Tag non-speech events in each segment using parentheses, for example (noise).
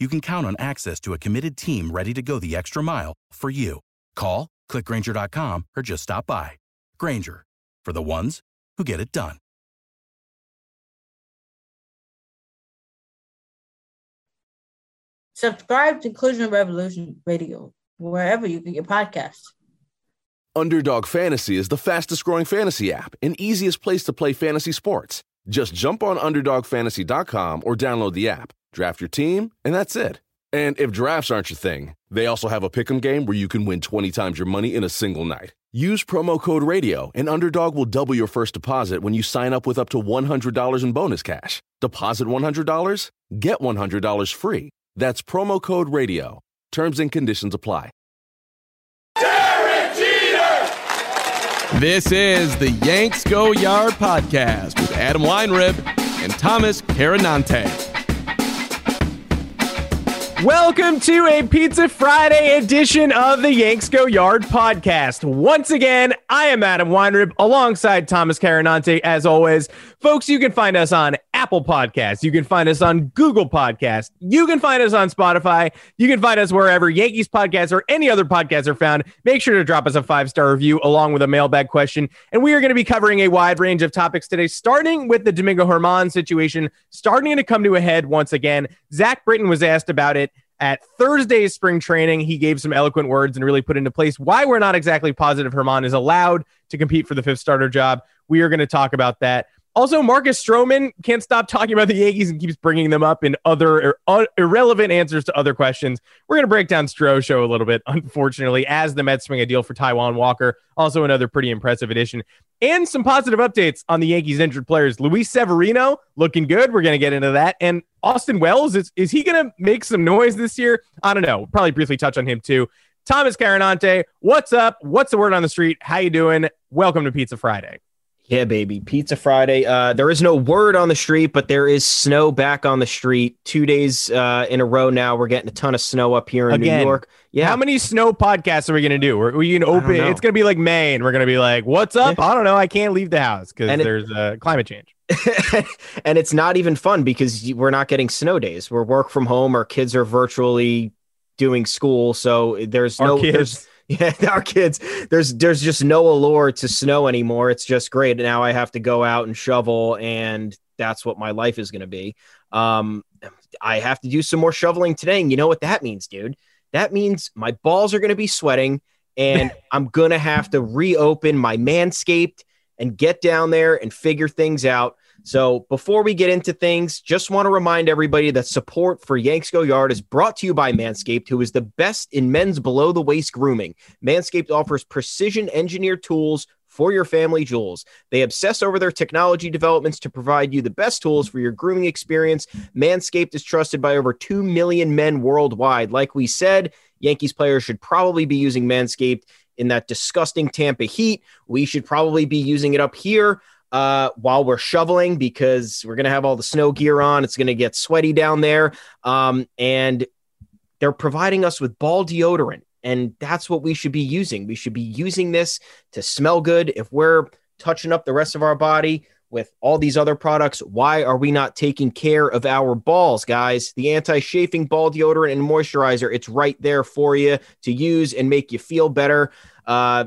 you can count on access to a committed team ready to go the extra mile for you. Call, clickgrainger.com, or just stop by. Grainger, for the ones who get it done. Subscribe to Inclusion Revolution Radio wherever you get your podcasts. Underdog Fantasy is the fastest growing fantasy app and easiest place to play fantasy sports. Just jump on UnderdogFantasy.com or download the app, draft your team, and that's it. And if drafts aren't your thing, they also have a pick'em game where you can win 20 times your money in a single night. Use promo code RADIO, and Underdog will double your first deposit when you sign up with up to $100 in bonus cash. Deposit $100, get $100 free. That's promo code RADIO. Terms and conditions apply. Derek Jeter! This is the Yanks Go Yard podcast with Adam Weinrib and Thomas Carannante. Welcome to a Pizza Friday edition of the Yanks Go Yard podcast. Once again, I am Adam Weinrib alongside Thomas Carannante. As always, folks, you can find us on Apple Podcasts. You can find us on Google Podcasts. You can find us on Spotify. You can find us wherever Yankees podcasts or any other podcasts are found. Make sure to drop us a five star review along with a mailbag question. And we are going to be covering a wide range of topics today, starting with the Domingo Germán situation, starting to come to a head once again. Zach Britton was asked about it at Thursday's spring training. He gave some eloquent words and really put into place why we're not exactly positive Germán is allowed to compete for the fifth starter job. We are going to talk about that. Also, Marcus Stroman can't stop talking about the Yankees and keeps bringing them up in other ir- uh, irrelevant answers to other questions. We're going to break down Stro show a little bit, unfortunately, as the Mets swing a deal for Taijuan Walker. Also, another pretty impressive addition. And some positive updates on the Yankees injured players. Luis Severino looking good. We're going to get into that. And Austin Wells, is, is he going to make some noise this year? I don't know. We'll probably briefly touch on him too. Thomas Carannante, what's up? What's the word on the street? How you doing? Welcome to Pizza Friday. Yeah, baby. Pizza Friday. Uh, there is no word on the street, but there is snow back on the street. Two days uh, in a row now. We're getting a ton of snow up here in Again. New York. Yeah. How many snow podcasts are we going to do? Are we going to open? It's going to be like May, and we're going to be like, "What's up?" I don't know. I can't leave the house because And it- there's uh, climate change. (laughs) and it's not even fun because we're not getting snow days. We're work from home. Our kids are virtually doing school. So there's Our no, kids. there's, (laughs) yeah, our kids, there's, there's just no allure to snow anymore. It's just great. Now I have to go out and shovel and that's what my life is going to be. Um, I have to do some more shoveling today. And you know what that means, dude? That means my balls are going to be sweating and (laughs) I'm going to have to reopen my Manscaped and get down there and figure things out. So before we get into things, just want to remind everybody that support for Yanks Go Yard is brought to you by Manscaped, who is the best in men's below the waist grooming. Manscaped offers precision engineered tools for your family jewels. They obsess over their technology developments to provide you the best tools for your grooming experience. Manscaped is trusted by over 2 million men worldwide. Like we said, Yankees players should probably be using Manscaped in that disgusting Tampa heat. We should probably be using it up here uh, while we're shoveling because we're going to have all the snow gear on. It's going to get sweaty down there. Um, and they're providing us with ball deodorant. And that's what we should be using. We should be using this to smell good. If we're touching up the rest of our body, with all these other products, why are we not taking care of our balls, guys? The anti chafing ball deodorant and moisturizer, it's right there for you to use and make you feel better. Uh,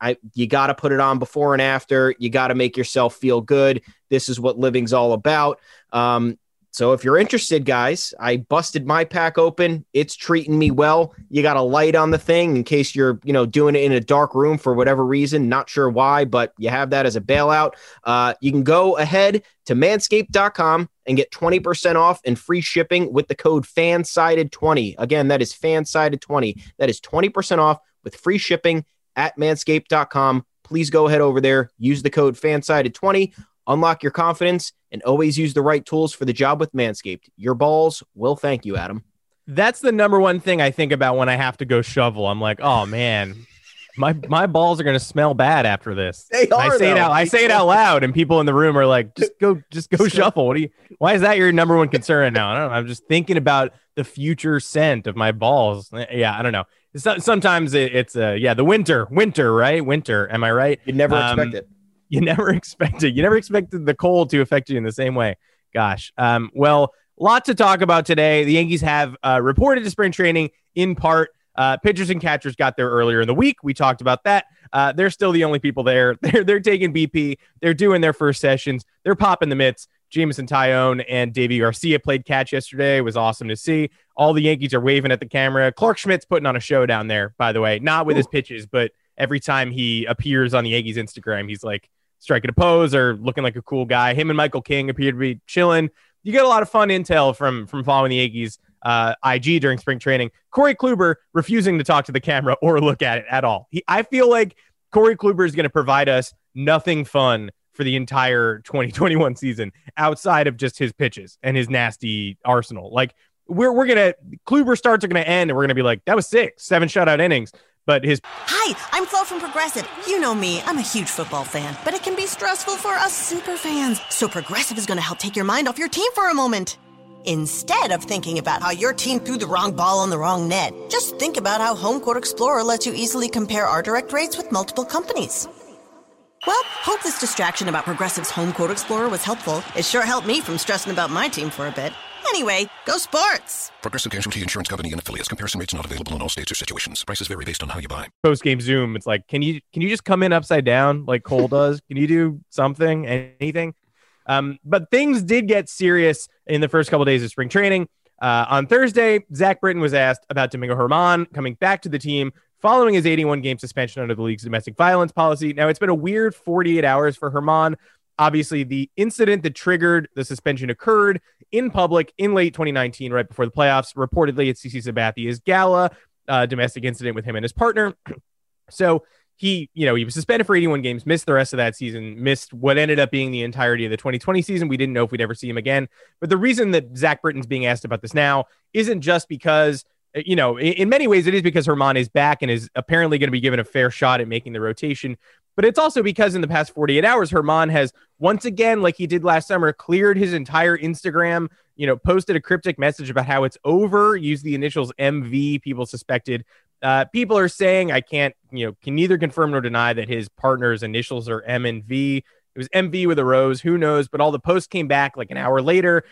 I, you got to put it on before and after. You got to make yourself feel good. This is what living's all about. Um, so if you're interested, guys, I busted my pack open. It's treating me well. You got a light on the thing in case you're, you know, doing it in a dark room for whatever reason. Not sure why, but you have that as a bailout. Uh, you can go ahead to manscaped.com and get 20% off and free shipping with the code fansided20. Again, that is fansided20. That is 20% off with free shipping at manscaped.com. Please go ahead over there, use the code fansided20 Unlock your confidence and always use the right tools for the job with Manscaped. Your balls will thank you, Adam. That's the number one thing I think about when I have to go shovel. I'm like, oh man, my my balls are gonna smell bad after this. They are. I say though. it out. I say it out loud, and people in the room are like, just go, just go shuffle. What do you? Why is that your number one concern now? I don't know. I'm just thinking about the future scent of my balls. Yeah, I don't know. Sometimes it's uh, yeah, the winter, winter, right? Winter. Am I right? You never um, expect it. you never (laughs) expected you never expected the cold to affect you in the same way. Gosh. Um, well lot to talk about today. The yankees have uh, reported to spring training in part. Uh, pitchers and catchers got there earlier in the week. We talked about that. Uh, they're still the only people there. (laughs) They're, they're taking bp they're doing their first sessions. They're popping the mitts Jameson Taillon and Deivi Garcia played catch yesterday. It was awesome to see. All the Yankees are waving at the camera. Clarke Schmidt's putting on a show down there, by the way, not with Ooh. his pitches, but every time he appears on the Yankees Instagram, he's like striking a pose or looking like a cool guy. Him and Michael King appear to be chilling. You get a lot of fun intel from from following the Yankees uh, IG during spring training. Corey Kluber refusing to talk to the camera (laughs) or look at it at all. He, I feel like Corey Kluber is going to provide us nothing fun for the entire 2021 season outside of just his pitches and his nasty arsenal. Like we're we're gonna Kluber starts are gonna end and we're gonna be like that was six seven shutout innings but his Hi, I'm Flo from Progressive. You know me, I'm a huge football fan, but it can be stressful for us super fans. So Progressive is to help take your mind off your team for a moment. Instead of thinking about how your team threw the wrong ball on the wrong net, just think about how HomeQuote Explorer lets you easily compare our direct rates with multiple companies. Well, hope this distraction about Progressive's HomeQuote Explorer was helpful. It sure helped me from stressing about my team for a bit. Anyway, go sports. Progressive Casualty Insurance Company and affiliates. Comparison rates not available in all states or situations. Prices vary based on how you buy. Post game Zoom. It's like, can you can you just come in upside down like Cole (laughs) does? can you do something, anything? Um, but things did get serious in the first couple of days of spring training. Uh, on Thursday, Zach Britton was asked about Domingo Germán coming back to the team following his 81 game suspension under the league's domestic violence policy. Now, it's been a weird 48 hours for Germán. Obviously, the incident that triggered the suspension occurred in public in late 2019, right before the playoffs, reportedly at CC Sabathia's gala, uh, domestic incident with him and his partner. (clears throat) so he, you know, he was suspended for 81 games, missed the rest of that season, missed what ended up being the entirety of the 2020 season. We didn't know if we'd ever see him again. But the reason that Zach Britton's being asked about this now isn't just because you know, in, many ways, it is because Germán is back and is apparently going to be given a fair shot at making the rotation. But it's also because in the past 48 hours, Germán has once again, like he did last summer, cleared his entire Instagram, you know, posted a cryptic message about how it's over, used the initials MV, people suspected. Uh, people are saying, I can't, you know, can neither confirm nor deny that his partner's initials are M and V. It was MV with a rose, who knows? But all the posts came back like an hour later.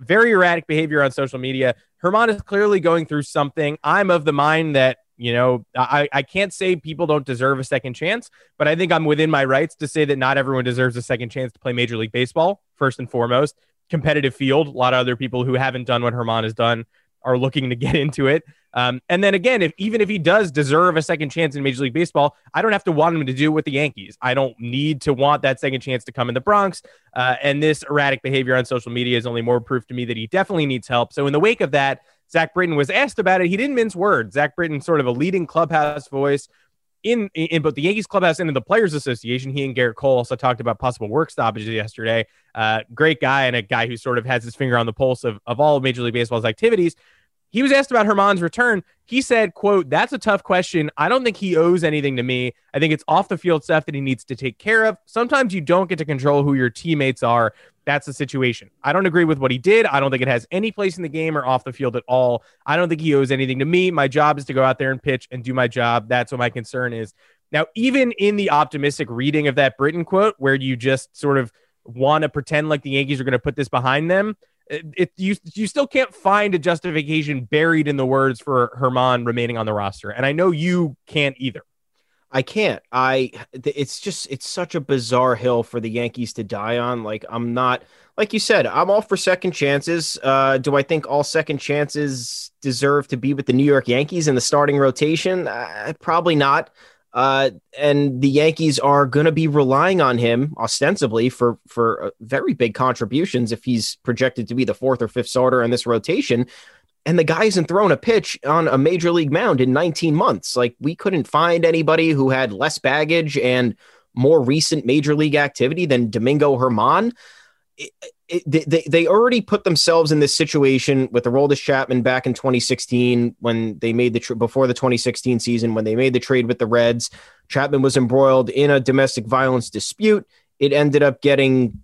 Very erratic behavior on social media. Germán is clearly going through something. I'm of the mind that you know, I, I can't say people don't deserve a second chance, but I think I'm within my rights to say that not everyone deserves a second chance to play Major League Baseball, first and foremost. Competitive field. A lot of other people who haven't done what Germán has done are looking to get into it. Um, and then again, if even if he does deserve a second chance in Major League Baseball, I don't have to want him to do it with the Yankees. I don't need to want that second chance to come in the Bronx. Uh, and this erratic behavior on social media is only more proof to me that he definitely needs help. So in the wake of that, Zach Britton was asked about it. He didn't mince words. Zach Britton, sort of a leading clubhouse voice in, in both the Yankees clubhouse and in the Players Association. He and Gerrit Cole also talked about possible work stoppages yesterday. Uh, great guy and a guy who sort of has his finger on the pulse of, of all of Major League Baseball's activities. He was asked about Germán's return. He said, quote, that's a tough question. I don't think he owes anything to me. I think it's off the field stuff that he needs to take care of. Sometimes you don't get to control who your teammates are. That's the situation. I don't agree with what he did. I don't think it has any place in the game or off the field at all. I don't think he owes anything to me. My job is to go out there and pitch and do my job. That's what my concern is. Now, even in the optimistic reading of that Britton quote, where you just sort of want to pretend like the Yankees are going to put this behind them, it, it, you you still can't find a justification buried in the words for Germán remaining on the roster, and I know you can't either. I can't. I it's just it's such a bizarre hill for the Yankees to die on. Like I'm not like you said, I'm all for second chances. Uh, do I think all second chances deserve to be with the New York Yankees in the starting rotation? Uh, probably not. Uh, and the Yankees are going to be relying on him ostensibly for for uh, very big contributions if he's projected to be the fourth or fifth starter in this rotation. And the guy hasn't thrown a pitch on a major league mound in 19 months. Like we couldn't find anybody who had less baggage and more recent major league activity than Domingo Germán. It, it, they, they already put themselves in this situation with the Aroldis Chapman back in 2016 when they made the before the 2016 season when they made the trade with the Reds. Chapman was embroiled in a domestic violence dispute. It ended up getting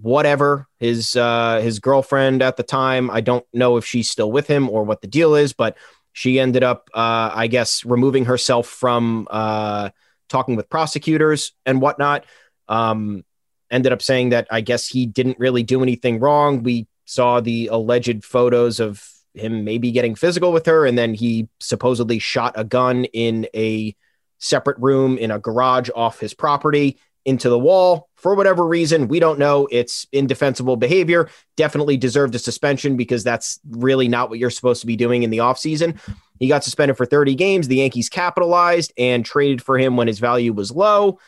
whatever his uh, his girlfriend at the time. I don't know if she's still with him or what the deal is, but she ended up, uh, I guess, removing herself from uh, talking with prosecutors and whatnot. Um, ended up saying that I guess he didn't really do anything wrong. We saw the alleged photos of him maybe getting physical with her, and then he supposedly shot a gun in a separate room in a garage off his property into the wall for whatever reason. We don't know. It's indefensible behavior. Definitely deserved a suspension because that's really not what you're supposed to be doing in the offseason. He got suspended for 30 games. The Yankees capitalized and traded for him when his value was low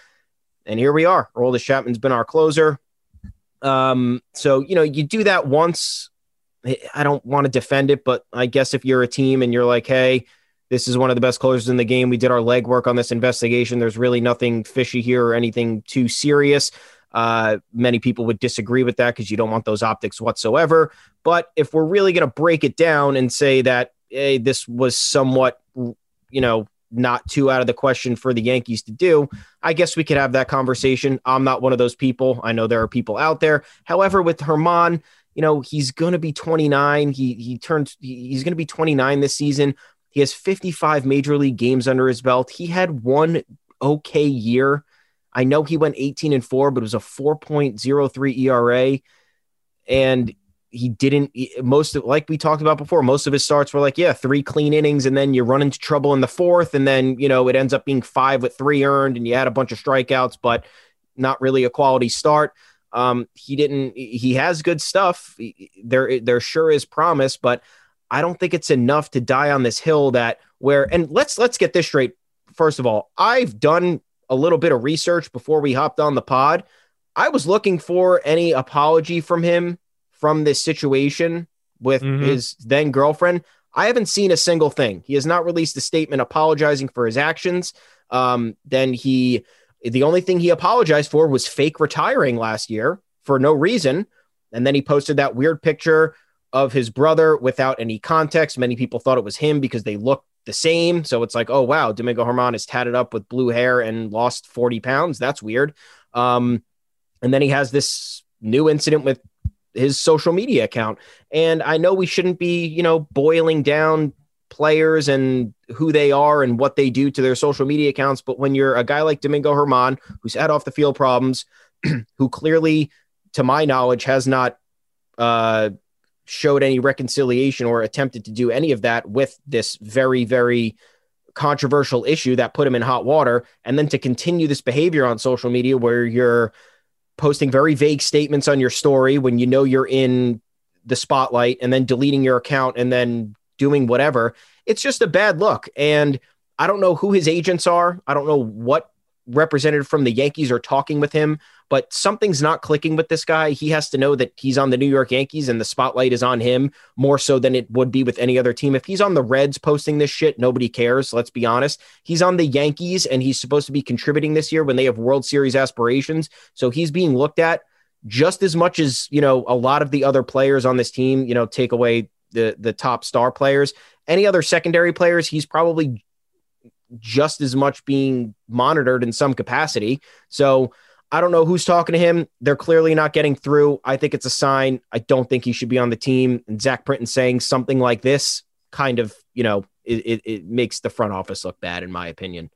and here we are. Aroldis Chapman's been our closer. Um, so you know, you do that once. I don't want to defend it, but I guess if you're a team and you're like, hey, this is one of the best closers in the game. We did our legwork on this investigation. There's really nothing fishy here or anything too serious. Uh, many people would disagree with that because you don't want those optics whatsoever. But if we're really going to break it down and say that, hey, this was somewhat, you know, not too out of the question for the Yankees to do. I guess we could have that conversation. I'm not one of those people. I know there are people out there. However, with Germán, you know, he's going to be 29. He he turned he's going to be 29 this season. He has 55 major league games under his belt. He had one okay year. I know he went 18 and 4, but it was a 4.03 ERA and he didn't most of like we talked about before most of his starts were like yeah three clean innings and then you run into trouble in the fourth and then you know it ends up being five with three earned and you had a bunch of strikeouts but not really a quality start um, he didn't he has good stuff there there sure is promise but i don't think it's enough to die on this hill that where and let's let's get this straight first of all i've done a little bit of research before we hopped on the pod i was looking for any apology from him from this situation with mm-hmm. his then girlfriend. I haven't seen a single thing. He has not released a statement apologizing for his actions. Um, then he, the only thing he apologized for was fake retiring last year for no reason. And then he posted that weird picture of his brother without any context. Many people thought it was him because they looked the same. So it's like, oh, wow, Domingo Germán is tatted up with blue hair and lost 40 pounds. That's weird. Um, and then he has this new incident with his social media account. And I know we shouldn't be, you know, boiling down players and who they are and what they do to their social media accounts. But when you're a guy like Domingo Germán, who's had off the field problems, (clears throat) who clearly, to my knowledge, has not uh, showed any reconciliation or attempted to do any of that with this very, very controversial issue that put him in hot water. And then to continue this behavior on social media where you're, posting very vague statements on your story when you know you're in the spotlight and then deleting your account and then doing whatever. It's just a bad look. And I don't know who his agents are. I don't know what representative from the Yankees are talking with him, but something's not clicking with this guy. He has to know that he's on the New York Yankees and the spotlight is on him more so than it would be with any other team. If he's on the Reds posting this shit, nobody cares. Let's be honest. He's on the Yankees and he's supposed to be contributing this year when they have World Series aspirations. So he's being looked at just as much as, you know, a lot of the other players on this team, you know, take away the the top star players. Any other secondary players, he's probably just as much being monitored in some capacity. So I don't know who's talking to him. They're clearly not getting through. I think it's a sign. I don't think he should be on the team. And Zach Britton saying something like this kind of, you know, it, it, it makes the front office look bad, in my opinion.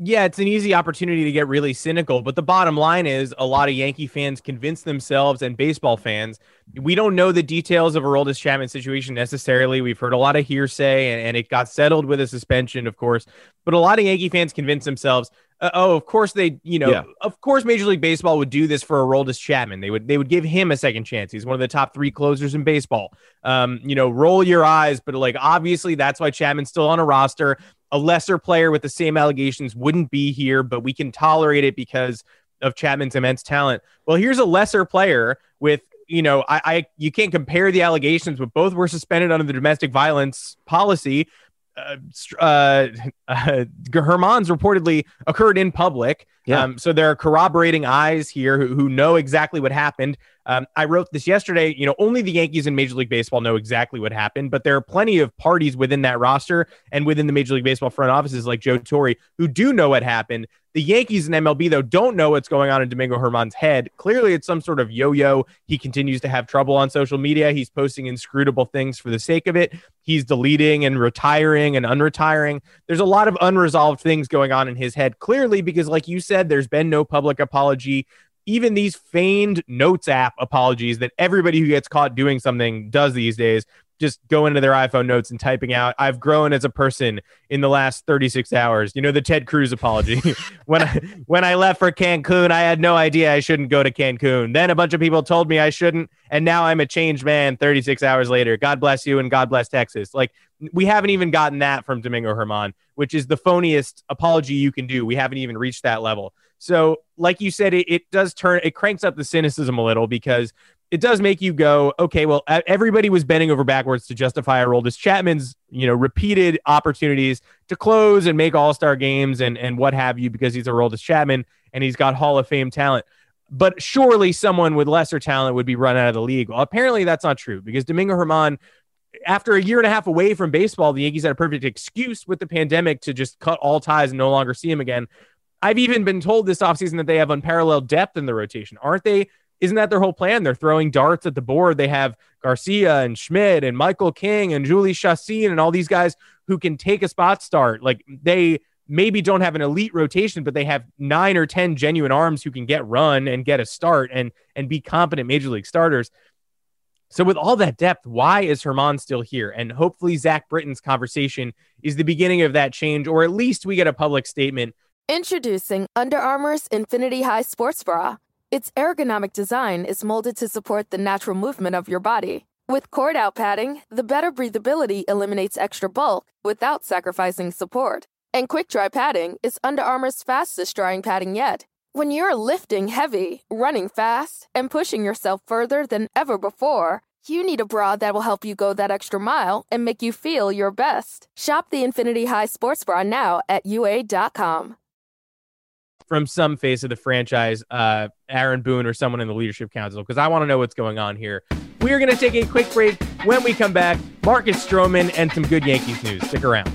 Yeah, it's an easy opportunity to get really cynical, but the bottom line is a lot of Yankee fans convince themselves and baseball fans. We don't know the details of Aroldis Chapman situation necessarily. We've heard a lot of hearsay, and, and it got settled with a suspension, of course. But a lot of Yankee fans convince themselves, uh, oh, of course they, you know, Yeah. of course Major League Baseball would do this for Aroldis Chapman. They would they would give him a second chance. He's one of the top three closers in baseball. Um, you know, roll your eyes, but like obviously that's why Chapman's still on a roster a lesser player with the same allegations wouldn't be here, but we can tolerate it because of Chapman's immense talent. Well, here's a lesser player with, you know, I, I you can't compare the allegations, but both were suspended under the domestic violence policy. Uh, uh, (laughs) uh, Germán's reportedly occurred in public. Yeah. Um, so there are corroborating eyes here who, who know exactly what happened. Um, I wrote this yesterday. You know, only the Yankees in Major League Baseball know exactly what happened, but there are plenty of parties within that roster and within the Major League Baseball front offices like Joe Torre who do know what happened. The Yankees and MLB, though, don't know what's going on in Domingo Germán's head. Clearly, it's some sort of yo yo. He continues to have trouble on social media. He's posting inscrutable things for the sake of it. He's deleting and retiring and unretiring. There's a lot of unresolved things going on in his head, clearly, because, like you said, there's been no public apology. Even these feigned notes app apologies that everybody who gets caught doing something does these days just go into their iPhone notes and typing out, I've grown as a person in the last 36 hours. You know, the Ted Cruz apology. (laughs) when I when I left for Cancun, I had no idea I shouldn't go to Cancun. Then a bunch of people told me I shouldn't, and now I'm a changed man 36 hours later. God bless you and God bless Texas. Like we haven't even gotten that from Domingo Germán, which is the phoniest apology you can do. We haven't even reached that level. So, like you said, it, it does turn it cranks up the cynicism a little because it does make you go, okay, well, everybody was bending over backwards to justify Aroldis Chapman's, you know, repeated opportunities to close and make All Star games and and what have you because he's Aroldis Chapman and he's got Hall of Fame talent. But surely someone with lesser talent would be run out of the league. Well, apparently that's not true because Domingo Germán, after a year and a half away from baseball, the Yankees had a perfect excuse with the pandemic to just cut all ties and no longer see him again. I've even been told this offseason that they have unparalleled depth in the rotation. Aren't they? Isn't that their whole plan? They're throwing darts at the board. They have Garcia and Schmidt and Michael King and Jhoulys Chacín and all these guys who can take a spot start. Like they maybe don't have an elite rotation, but they have nine or 10 genuine arms who can get run and get a start and, and be competent major league starters. So with all that depth, why is Germán still here? And hopefully Zach Britton's conversation is the beginning of that change, or at least we get a public statement Introducing Under Armour's Infinity High Sports Bra. Its ergonomic design is molded to support the natural movement of your body. With cord out padding, the better breathability eliminates extra bulk without sacrificing support. And quick dry padding is Under Armour's fastest drying padding yet. When you're lifting heavy, running fast, and pushing yourself further than ever before, you need a bra that will help you go that extra mile and make you feel your best. Shop the Infinity High Sports Bra now at UA.com. from some face of the franchise, uh, Aaron Boone or someone in the leadership council, because I want to know what's going on here. We are going to take a quick break. When we come back, Marcus Stroman and some good Yankees news. Stick around.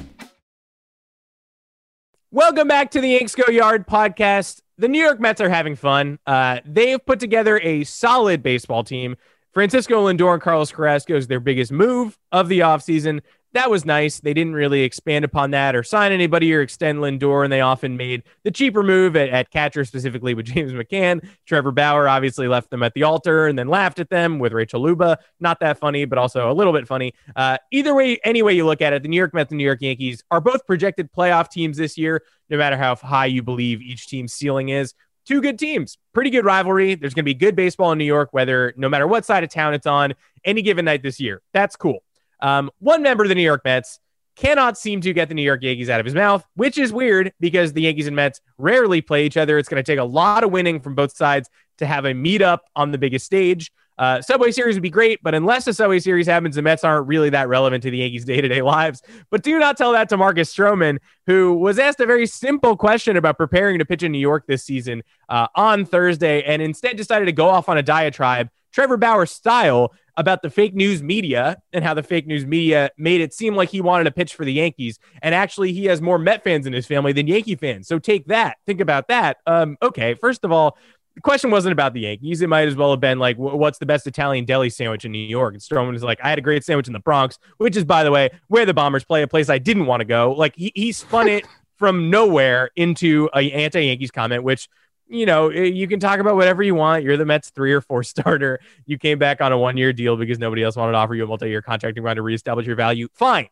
Welcome back to the Yanks Go Yard podcast. The New York Mets are having fun. Uh, they have put together a solid baseball team. Francisco Lindor and Carlos Carrasco is their biggest move of the offseason. That was nice. They didn't really expand upon that or sign anybody or extend Lindor, and they often made the cheaper move at, at catcher, specifically with (laughs) James McCann. Trevor Bauer obviously left them at the altar and then laughed at them with Rachel Luba. Not that funny, but also a little bit funny. Uh, either way, any way you look at it, the New York Mets and New York Yankees are both projected playoff teams this year, no matter how high you believe each team's ceiling is two good teams, pretty good rivalry. There's going to be good baseball in New York, whether no matter what side of town it's on any given night this year. That's cool. Um, one member of the New York Mets cannot seem to get the New York Yankees out of his mouth, which is weird because the Yankees and Mets rarely play each other. It's going to take a lot of winning from both sides to have a meetup on the biggest stage. Uh, Subway Series would be great, but unless the Subway Series happens, the Mets aren't really that relevant to the Yankees' day to day lives. But do not tell that to Marcus Stroman, who was asked a very simple question about preparing to pitch in New York this season uh, on Thursday and instead decided to go off on a diatribe, Trevor Bauer style, about the fake news media and how the fake news media made it seem like he wanted to pitch for the Yankees. And actually, he has more Met fans in his family than Yankee fans. So take that. Think about that. Um, okay, first of all, the question wasn't about the Yankees. It might as well have been like, what's the best Italian deli sandwich in New York? And Stroman is like, I had a great sandwich in the Bronx, which is, by the way, where the Bombers play, a place I didn't want to go. Like he, he spun it (laughs) from nowhere into a anti-Yankees comment, which you know, eh, you can talk about whatever you want. You're the Mets three or four (laughs) starter. You came back on a one year deal because nobody else wanted to offer you a multi year contract and trying to reestablish your value. Fine.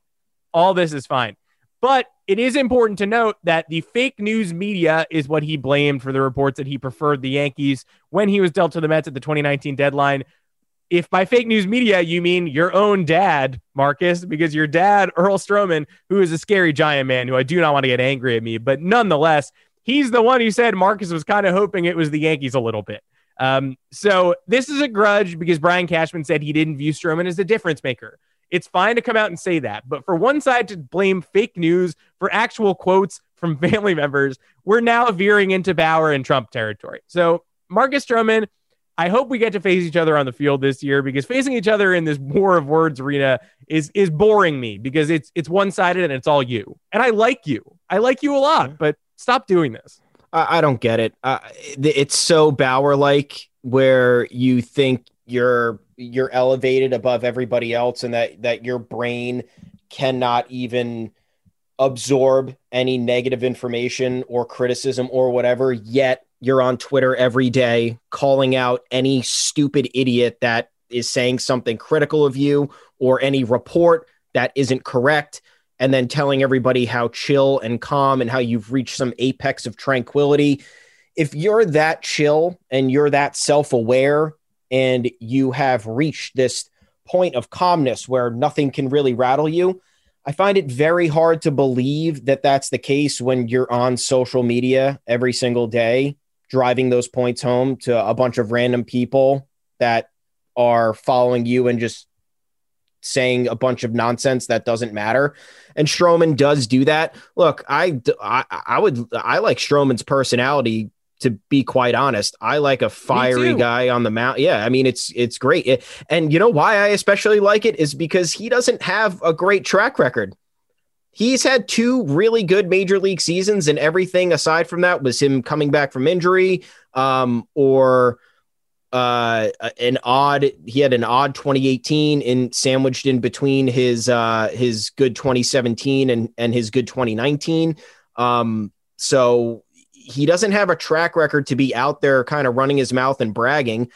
All this is fine. But it is important to note that the fake news media is what he blamed for the reports that he preferred the Yankees when he was dealt to the Mets at the 2019 deadline. If by fake news media you mean your own dad, Marcus, because your dad, Earl Stroman, who is a scary giant man who I do not want to get angry at me, but nonetheless, he's the one who said Marcus was kind of hoping it was the Yankees a little bit. Um, so this is a grudge because Brian Cashman said he didn't view Stroman as a difference maker. It's fine to come out and say that, but for one side to blame fake news for actual quotes from (laughs) family members, we're now veering into Bauer and Trump territory. So Marcus Stroman, I hope we get to face each other on the field this year because facing each other in this (laughs) war of words arena is is boring me because it's it's one sided and it's all you. And I like you. I like you a lot, but Stop doing this. I, I don't get it. Uh, it's so Bauer like where you think you're you're elevated above everybody else and that that your brain cannot even absorb any negative information or criticism or whatever yet you're on Twitter every day calling out any stupid idiot that is saying something critical of you or any report that isn't correct and then telling everybody how chill and calm and how you've reached some apex of tranquility. If you're that chill and you're that self aware and you have reached this point of calmness where nothing can really rattle you, I find it very hard to believe that that's the case when you're on social media every single day, driving those points home to a bunch of random people that are following you and just saying a bunch of nonsense that doesn't matter. And Stroman does do that. Look, I, I, I would, I like Stroman's personality to be quite honest. I like a fiery guy on the mount. Yeah, I mean it's it's great. It, and you know why I especially like it is because he doesn't have a great track record. He's had two really good major league seasons, and everything aside from that was him coming back from injury, um, or uh an odd he had an odd 2018 in sandwiched in between his uh his good 2017 and and his good 2019 um so he doesn't have a track record to be out there kind of running his mouth and bragging.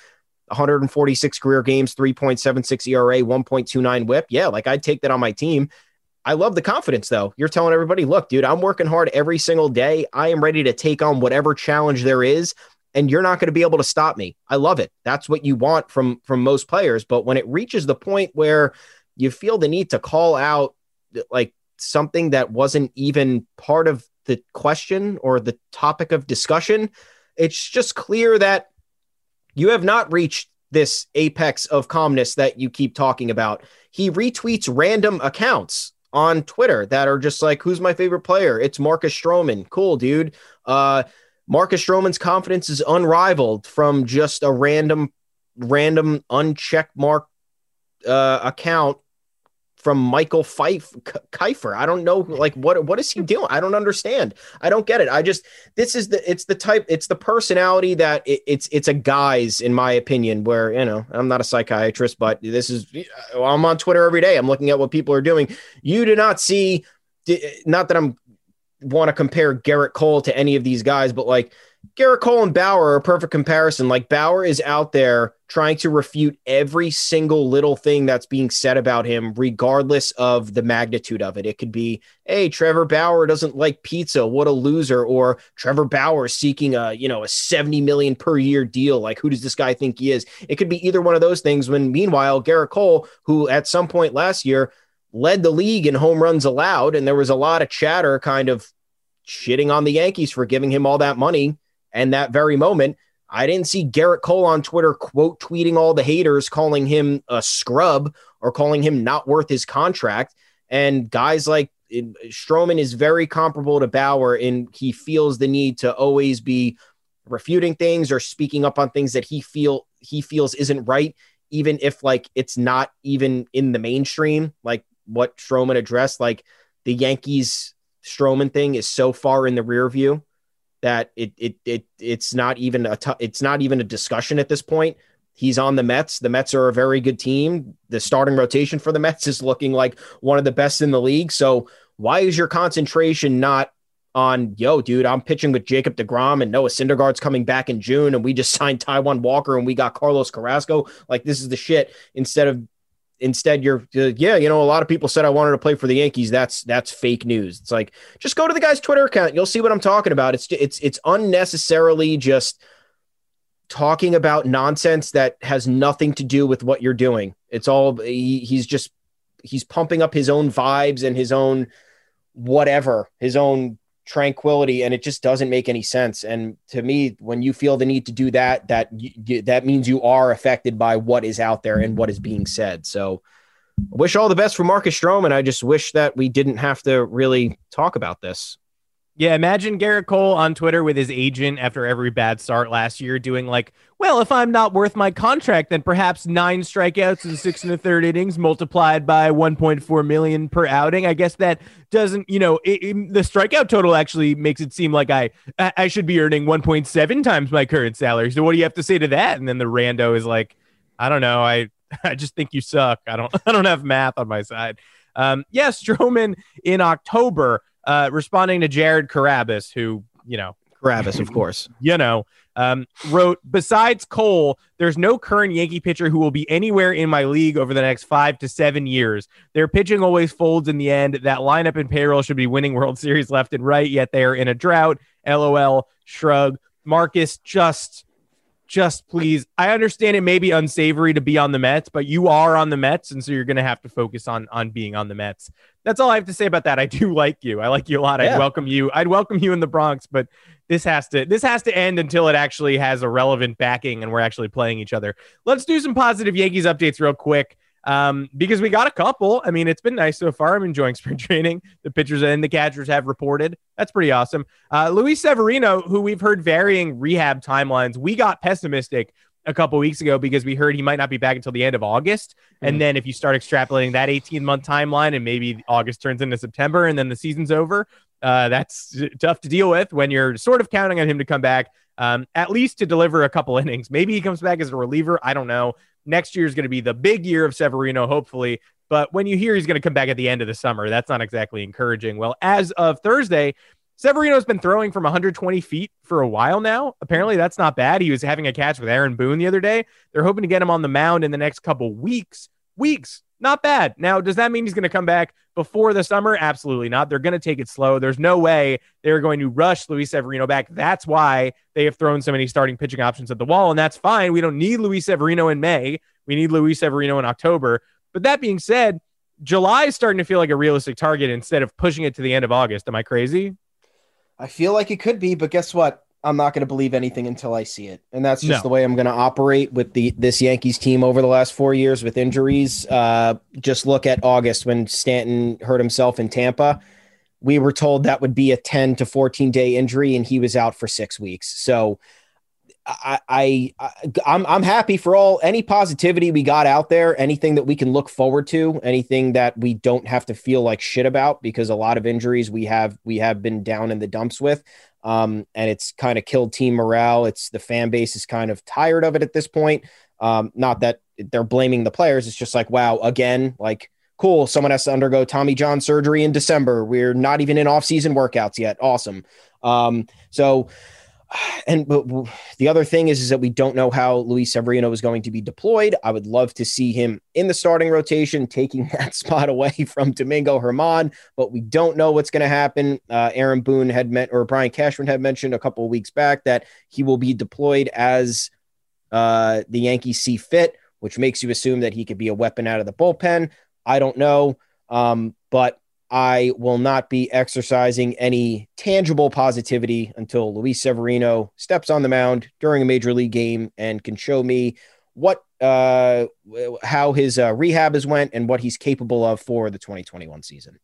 146 career games 3.76 ERA 1.29 whip. Yeah like I'd take that on my team. I love the confidence though. You're telling everybody, look, dude, I'm working hard every single day. I am ready to take on whatever challenge there is and you're not going to be able to stop me. I love it. That's what you want from from most players, but when it reaches the point where you feel the need to call out like something that wasn't even part of the question or the topic of discussion, it's just clear that you have not reached this apex of calmness that you keep talking about. He retweets random accounts on Twitter that are just like, who's my favorite player? It's Marcus Stroman. Cool, dude. Uh, Marcus Stroman's confidence is unrivaled from just a random, random unchecked mark uh, account from Michael Fife Kiefer. I don't know, like what what is he doing? I don't understand. I don't get it. I just this is the it's the type it's the personality that it, it's it's a guy's in my opinion. Where you know I'm not a psychiatrist, but this is I'm on Twitter every day. I'm looking at what people are doing. You do not see. Not that I'm want to compare Gerrit Cole to any of these guys, but like Gerrit Cole and Bauer are a perfect comparison. Like Bauer is out there trying to refute every single little thing that's being said about him, regardless of the magnitude of it. It could be, hey, Trevor Bauer doesn't like pizza, what a loser, or Trevor Bauer seeking a you know a 70 million per year deal. Like, who does this guy think he is? It could be either one of those things. When meanwhile, Gerrit Cole, who at some point last year led the league in home runs allowed, and there was a lot of chatter kind of shitting on the Yankees for giving him all that money. And that very moment, I didn't see Gerrit Cole on Twitter quote tweeting all the haters, calling him a scrub or calling him not worth his contract. And guys like Stroman is very comparable to Bauer, and he feels the need to always be refuting things or speaking up on things that he feel he feels isn't right, even if like it's not even in the mainstream, like what Stroman addressed. Like the Yankees Stroman thing is so far in the rear view that it it it it's not even a t- it's not even a discussion at this point. He's on the Mets. The Mets are a very good team. The starting rotation for the Mets is looking like one of the best in the league. So why is your concentration not on, yo, dude, I'm pitching with Jacob DeGrom and Noah Syndergaard's coming back in June, and we just (laughs) signed Taijuan Walker and we got Carlos Carrasco. Like, this is the shit. Instead of, instead, you're, uh, yeah, you know, a lot of people said I wanted to play for the Yankees. That's, that's fake news. It's like, just go to the guy's Twitter account. You'll see what I'm talking about. It's, it's, it's unnecessarily just talking about nonsense that has nothing to do with what you're doing. It's all, he, he's just, he's pumping up his own vibes and his own, whatever, his own tranquility and it just doesn't make any sense. And to me when you feel the need to do that that that means you are affected by what is out there and what is being said. So I wish all the best for Marcus Stroman. I just wish that we didn't have to really talk about this yeah, imagine Gerrit Cole on Twitter with his agent after every bad start last year doing like, well, if I'm not worth my contract, then perhaps nine strikeouts in six and a third innings multiplied by 1.4 million per outing. I guess that doesn't, you know, it, it, the strikeout total actually makes it seem like I I should be earning 1.7 times my current salary. So what do you have to say to that? And then the rando is like, I don't know, I (laughs) I just think you suck. I don't (laughs) I don't have math on my side. Um, yeah, Stroman in October uh, responding to Jared Carrabis, who, you know, Carrabis, of (laughs) course, you know, um, wrote, besides Cole, there's no current Yankee pitcher who will be anywhere in my league over the next five to seven years. Their pitching always folds in the end. That lineup and payroll should be winning World Series left and right, yet they are in a drought. LOL, shrug. Marcus, just just please i understand it may be unsavory to be on the mets but you are on the mets and so you're going to have to focus on on being on the mets. That's all i have to say about that. I do (laughs) like you. I like you a lot. Yeah. i'd welcome you i'd welcome you in the bronx but this has to this has to end until it actually has a relevant backing and we're actually playing each other. Let's do some positive yankees updates real quick um, because we got a couple. I mean, it's been nice so far. I'm enjoying (laughs) spring training. The pitchers and the catchers have reported. That's pretty awesome. Uh, Luis Severino, who we've heard varying rehab timelines, we got pessimistic a couple weeks ago because we heard he might not be back until the end of August. Mm. And then if you start extrapolating that 18 month timeline and maybe August turns into September and then the season's over, uh, that's tough to deal with when you're sort of counting on him to come back, um, at least to deliver a couple (laughs) innings. Maybe he comes back as a reliever. I don't know. Next year is going to be the big year of Severino, hopefully. But when you hear he's going to come back at the end of the summer, that's not exactly encouraging. Well, as of Thursday, Severino's been throwing from 120 feet for a while now. Apparently, that's not bad. He was having a catch with Aaron Boone the other day. They're hoping to get him on the mound in the next couple weeks. Weeks, not bad. Now, does that mean he's going to come back before the summer? Absolutely not. They're going to take it slow. There's no way they're going to rush Luis Severino back. That's why they have thrown so many starting pitching options at the wall, and that's fine. We don't need Luis Severino in May. We need Luis Severino in October. But that being said, July is starting to feel like a realistic target instead of pushing it to the end of August. Am I crazy? I feel like it could be, but guess what? I'm not going to believe anything until I see it, and that's just no. the way I'm going to operate with the this Yankees team over the last four years with injuries. Uh, just look at August when Stanton hurt himself in Tampa. We were told that would be a 10 to 14 day injury, and he was out for six weeks. So I, I, I'm I'm happy for all any positivity we got out there, anything that we can look forward to, anything that we don't have to feel like shit about because a lot of injuries we have we have been down in the dumps with. Um, and it's kind of killed team morale. It's the fan base is kind of tired of it at this point. Um, not that they're blaming the players. It's just like, wow, again, like cool. Someone has to undergo Tommy John surgery in December. We're not even in off season workouts yet. Awesome. Um, so and but the other thing is, is that we don't know how Luis Severino is going to be deployed. I would love to see him in the starting rotation, (laughs) taking that spot away from Domingo Germán, but we don't know what's going to happen. Uh, Aaron Boone had met, or Brian Cashman had mentioned a couple of weeks back that he will be deployed as uh, the Yankees see fit, which makes you assume that he could be a weapon out of the bullpen. I don't know, um, but I will not be exercising any tangible positivity until Luis Severino steps on the mound during a major league game and can show me what uh how his uh, rehab has went and what he's capable of for the 2021 season.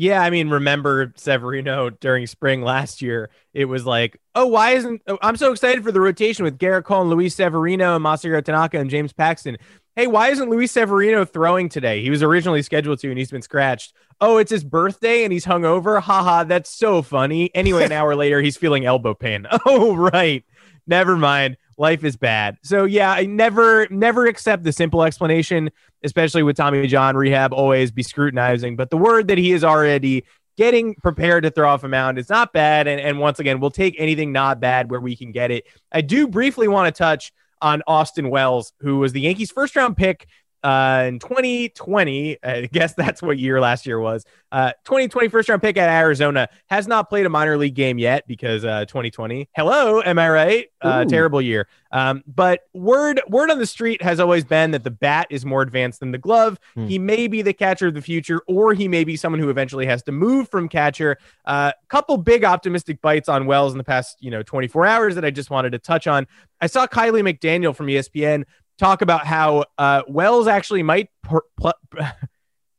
Yeah, I mean, remember Severino during spring last year? It was like, oh, why isn't oh, I'm so excited for the rotation with Gerrit Cole and Luis Severino and Masahiro Tanaka and James Paxton. Hey, why isn't Luis Severino throwing today? He was originally scheduled to, and he's been scratched. Oh, it's his birthday, and he's hungover. Haha, that's so funny. Anyway, an hour (laughs) later, he's feeling elbow pain. (laughs) Oh, right. Never mind. Life is bad. So yeah, I never, never accept the simple explanation, especially with Tommy John rehab. Always be scrutinizing. But the word that he is already getting prepared to throw off a mound is not bad. And, and once again, we'll take anything not bad where we can get it. I do briefly want to touch on Austin Wells, who was the Yankees' first round pick uh, in 2020, I guess that's what year last year was. Uh, 2020 first round pick at Arizona has not played a minor league game yet because uh, 2020. Hello, am I right? Uh, terrible year. Um, but word word on the street has always been that the bat is more advanced than the glove. Hmm. He may be the catcher of the future, or he may be someone who eventually has to move from catcher. A uh, couple big optimistic bites on Wells in the past you know 24 hours that I just wanted to touch on. I saw Kiley McDaniel from ESPN talk about how uh, Wells actually might per- pl-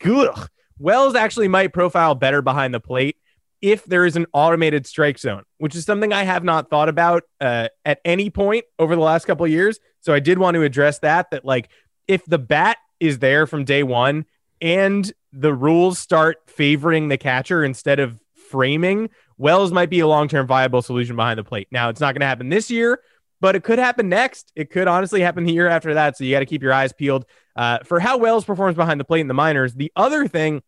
(laughs) Wells actually might profile better behind the plate if there is an automated strike zone, which is something I have not thought about uh, at any point over the last couple of years. So I did want to address that. That like if the bat is there from day one and the rules start favoring the catcher instead of framing, Wells might be a long term viable solution behind the plate. Now it's not going to happen this year but it could happen next. It could honestly happen the year after that. So you got to keep your eyes peeled uh, for how Wells performs behind the plate in the minors. The other thing,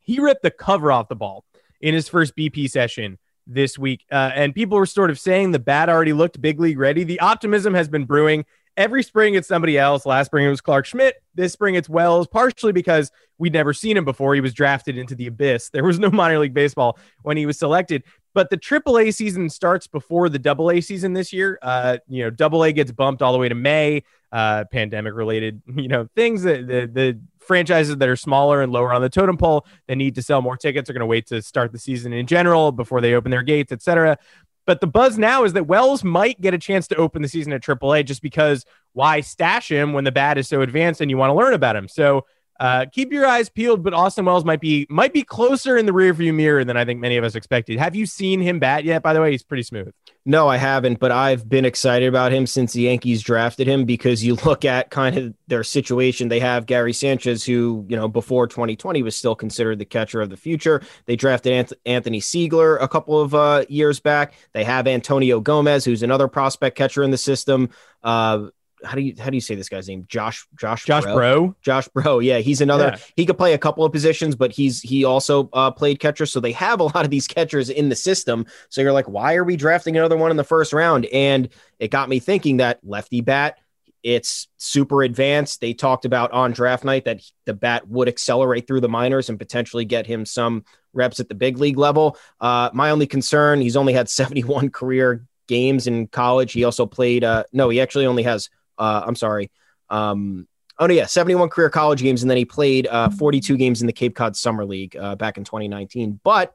he ripped the cover off the ball in his first BP session this week. Uh, and people were sort of saying the bat already looked big league ready. The optimism has been brewing. Every spring, it's somebody else. Last spring, it was Clarke Schmidt. This spring, it's Wells, partially because we'd never seen him before. He was drafted into the abyss. There was no minor league baseball when he was selected. But the AAA season starts before the AA season this year. Uh, you know, AA gets bumped all the way to May. Uh, pandemic related, (laughs) you know, things that the the franchises that are smaller and lower on the totem pole that need to sell more tickets are going to wait to start the season in general before they open their gates, etc. But the buzz now is that Wells might get a chance to open the season at AAA just because why stash him when the bat is so advanced and you want to learn about him? So uh, keep your eyes peeled, but Austin Wells might be might be closer in the rearview mirror than I think many of us expected. Have you seen him bat yet? By the way, he's pretty smooth. No, I haven't, but I've been excited about him since the Yankees drafted him because you look at kind of their situation. They have Gary Sanchez, who, you know, before 2020 was still considered the catcher of the future. They drafted Anth- Anthony Seigler a couple of uh, years back. They have Antonio Gomez, who's another prospect catcher in the system. Uh, how do you how do you say this guy's name? Josh Josh Josh Breaux. Josh Breaux. Yeah, he's another. Yeah. He could play a couple of positions, but he's he also uh, played catcher. So they have a lot of these catchers in the system. So you're like, why are we drafting another one in the first round? And it got me thinking that lefty bat. It's super advanced. They talked about on draft night that the bat would accelerate through the minors and potentially get him some reps at the big league level. Uh, my only concern, he's only had (laughs) 71 career games in college. He also played. Uh, no, he actually only has uh, I'm sorry. Um, oh no, yeah, 71 career college games, and then he played uh, 42 games in the Cape Cod Summer League uh, back in 2019. But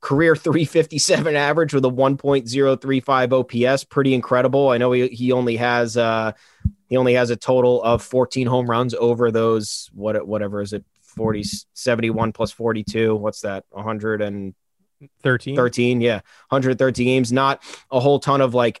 career (laughs) 357 average with a 1.035 OPS, pretty incredible. I know he, he only has uh, he only has a total of 14 home runs over those what whatever is it 40 71 plus 42. What's that? 100 and 13. 13 yeah 113 games not a whole ton of like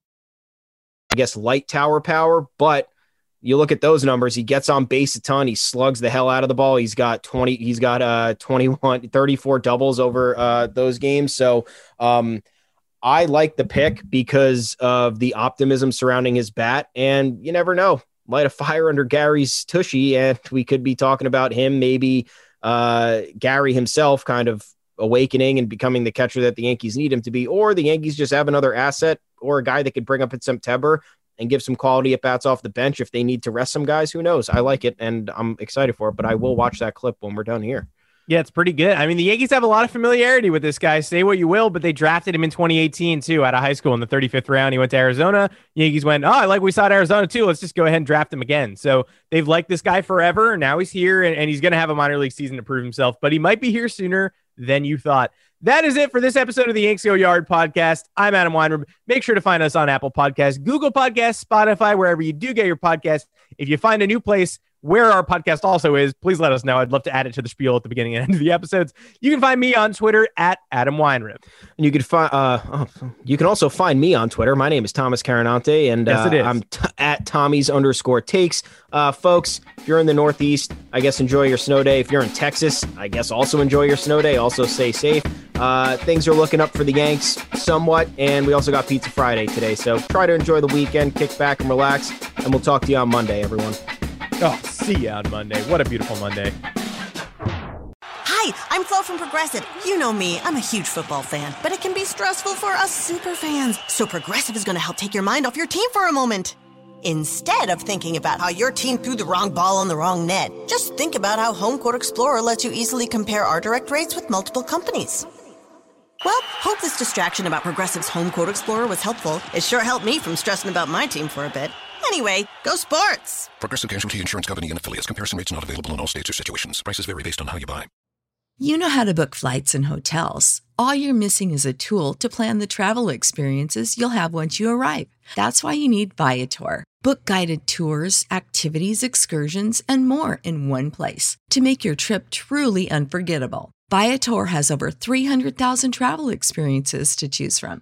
I guess light tower power, but you look at those numbers, he gets on base a ton, he slugs the hell out of the ball. He's got 20 he's got uh 21 34 doubles over uh those games. So, um I like the pick because of the optimism surrounding his bat and you never know. Light a fire under Gary's tushy and (laughs) we could be talking about him maybe uh Gary himself kind of awakening and becoming the catcher that the Yankees need him to be, or the Yankees just have another asset or a guy that could bring up in September and give some quality at bats off the bench if they need to rest some guys. Who knows? I like it and I'm excited for it, but I will watch that clip when we're done here. Yeah, it's pretty good. I mean, the Yankees have a lot of familiarity with this guy. Say what you will, but they drafted him in 2018 too, out of high school in the 35th round. He went to Arizona. Yankees went, oh, I like we saw at Arizona too. Let's just go ahead and draft him again. So they've liked this guy forever. Now he's here, and, and he's going to have a minor league season to prove himself. But he might be here sooner than you thought. That is it for this episode of the Yanks Go Yard podcast. I'm Adam Weinrib. Make sure to find us on Apple Podcasts, Google Podcasts, Spotify, wherever you do get your podcasts. If you find a new place where our podcast also is, please let us know. I'd love to add it to the spiel at the beginning and end of the episodes. You can find me on Twitter at Adam Weinrib. And you can find uh, oh, you can also find me on Twitter. My name is Thomas Carannante, and Yes, uh. I'm t- at Tommy's underscore takes. Uh, folks, if you're in the Northeast, I guess enjoy your snow day. If you're in Texas, I guess also enjoy your snow day. Also stay safe. Uh, things are looking up for the Yanks somewhat, and we also got Pizza Friday today. So try to enjoy the weekend, kick back and relax, and we'll talk to you on Monday, everyone. Oh, see you on Monday. What a beautiful Monday. Hi, I'm Flo from Progressive. You know me, I'm a huge football fan, but it can be stressful for us super fans. So Progressive is going to help take your mind off your team for a moment. Instead of thinking about how your team threw the wrong ball on the wrong net, just think about how HomeQuote Explorer lets you easily compare our direct rates with multiple companies. Well, hope this distraction about Progressive's HomeQuote Explorer was helpful. It sure helped me from stressing about my team for a bit. Anyway, go sports! Progressive Casualty Insurance Company and affiliates. Comparison rates not available in all states or situations. Prices vary based on how you buy. You know how to book flights and hotels. All you're missing is a tool to plan the travel experiences you'll have once you arrive. That's why you need Viator. Book guided tours, activities, excursions, and more in one place to make your trip truly unforgettable. Viator has over 300,000 travel experiences to choose from.